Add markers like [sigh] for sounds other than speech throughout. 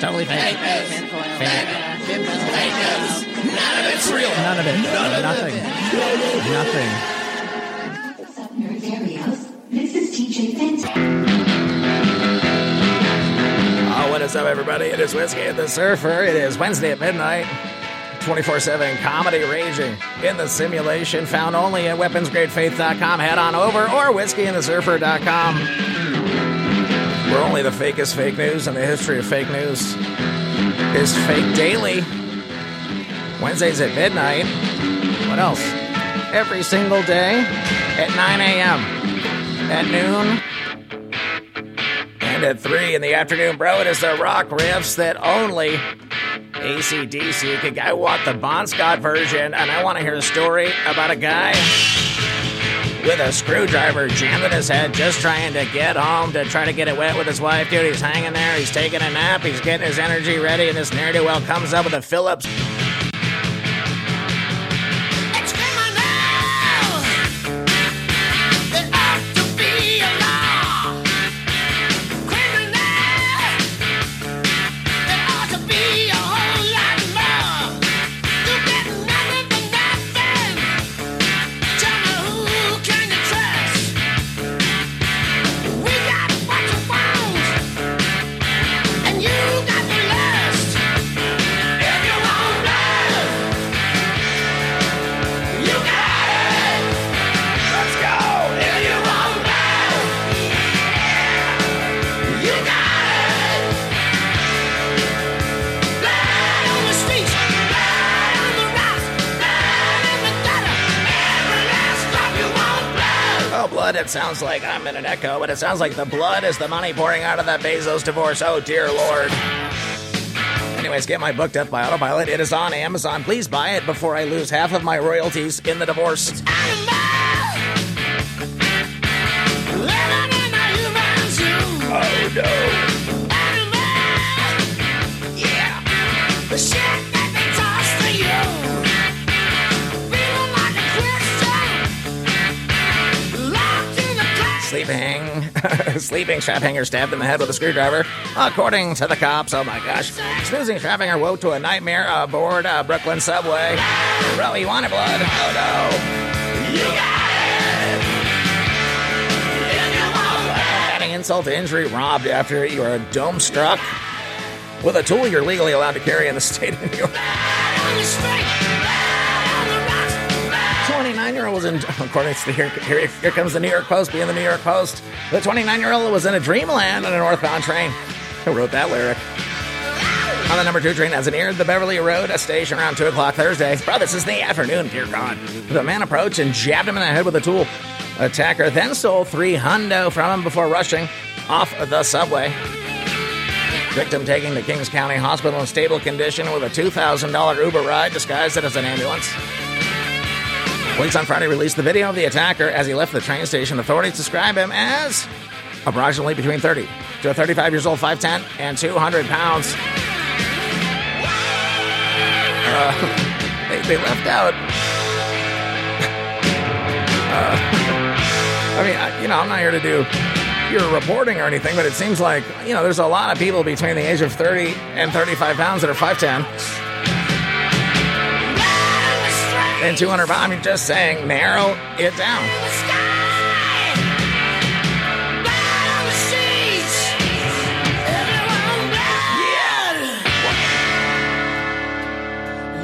Totally fake. Tinfoil. Fake. Yeah. Fake news. None of it's real. None of it. Nothing. Nothing. What's up, Nerdareos? This is TJ Fenton. Oh, what is up, everybody? It is Whiskey and the Surfer. It is Wednesday at midnight. 24 7 comedy raging in the simulation, found only at weaponsgradefaith.com. Head on over or whiskeyandthesurfer.com. We're only the fakest fake news, and the history of fake news is fake daily. Wednesdays at midnight. What else? Every single day at 9 a.m., at noon, and at 3 in the afternoon, bro. It is the rock riffs that only ACDC could. I want the Bon Scott version, and I want to hear a story about a guy with a screwdriver jammed in his head, just trying to get home to try to get it wet with his wife. Dude, he's hanging there, he's taking a nap, he's getting his energy ready, and this ne'er do well comes up with a Phillips. Blood. It sounds like I'm in an echo, but it sounds like the blood is the money pouring out of that Bezos divorce. Oh, dear Lord. Anyways, get my book Death by Autopilot. It is on Amazon. Please buy it before I lose half of my royalties in the divorce. Sleeping, [laughs] sleeping strap hanger stabbed in the head with a screwdriver. According to the cops, oh my gosh. Snoozing strap hanger woke to a nightmare aboard a Brooklyn subway. He wanted blood. Oh no. You got it. Adding insult to injury, robbed after you are dome struck with a tool you're legally allowed to carry in the state of New York. 29 was in, according to the, here, here, here comes the New York Post, being the New York Post. The 29 year old was in a dreamland on a northbound train. Who wrote that lyric? On the number two train as it neared the Beverly Road station around 2 o'clock Thursday. Bro, this is the afternoon, dear God. The man approached and jabbed him in the head with a tool. Attacker then stole three hundo from him before rushing off the subway. Victim taking to Kings County Hospital in stable condition with a $2,000 Uber ride disguised as an ambulance. Police on Friday released the video of the attacker as he left the train station. Authorities describe him as approximately between 30 to 35 years old, 5'10, and 200 pounds. Uh, [laughs] they, they left out. [laughs] Uh, [laughs] I mean, I, you know, I'm not here to do your reporting or anything, but it seems like, you know, there's a lot of people between the age of 30 and 35 pounds that are 5'10 and 200 pounds. I mean, just saying, narrow it down. the sky, blood on the streets. If you want blood,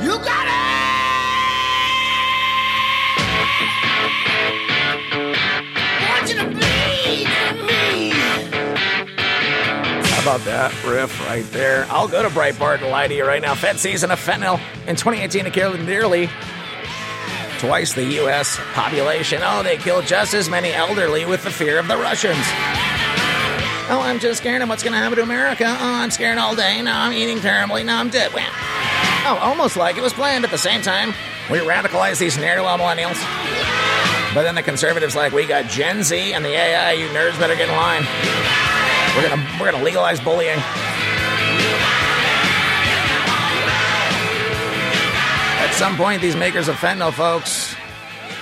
you got it. Want you to bleed for me. How about that riff right there? I'll go to Breitbart and lie to you right now. Fed season of fentanyl in 2018 it killed nearly twice the U.S. population. Oh, they killed just as many elderly with the fear of the Russians. Oh, I'm just scared of what's going to happen to America. Oh, I'm scared all day. Now I'm eating terribly. Now I'm dead. Oh, almost like it was planned at the same time. We radicalize these ne'er-do-well millennials. But then the conservatives like, we got Gen Z and the AI. You nerds better get in line. We're gonna we're gonna legalize bullying. Some point, these makers of fentanyl, folks,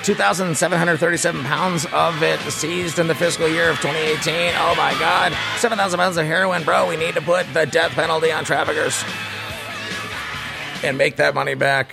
2,737 pounds of it seized in the fiscal year of 2018. Oh my God. 7,000 pounds of heroin, bro. We need to put the death penalty on traffickers and make that money back.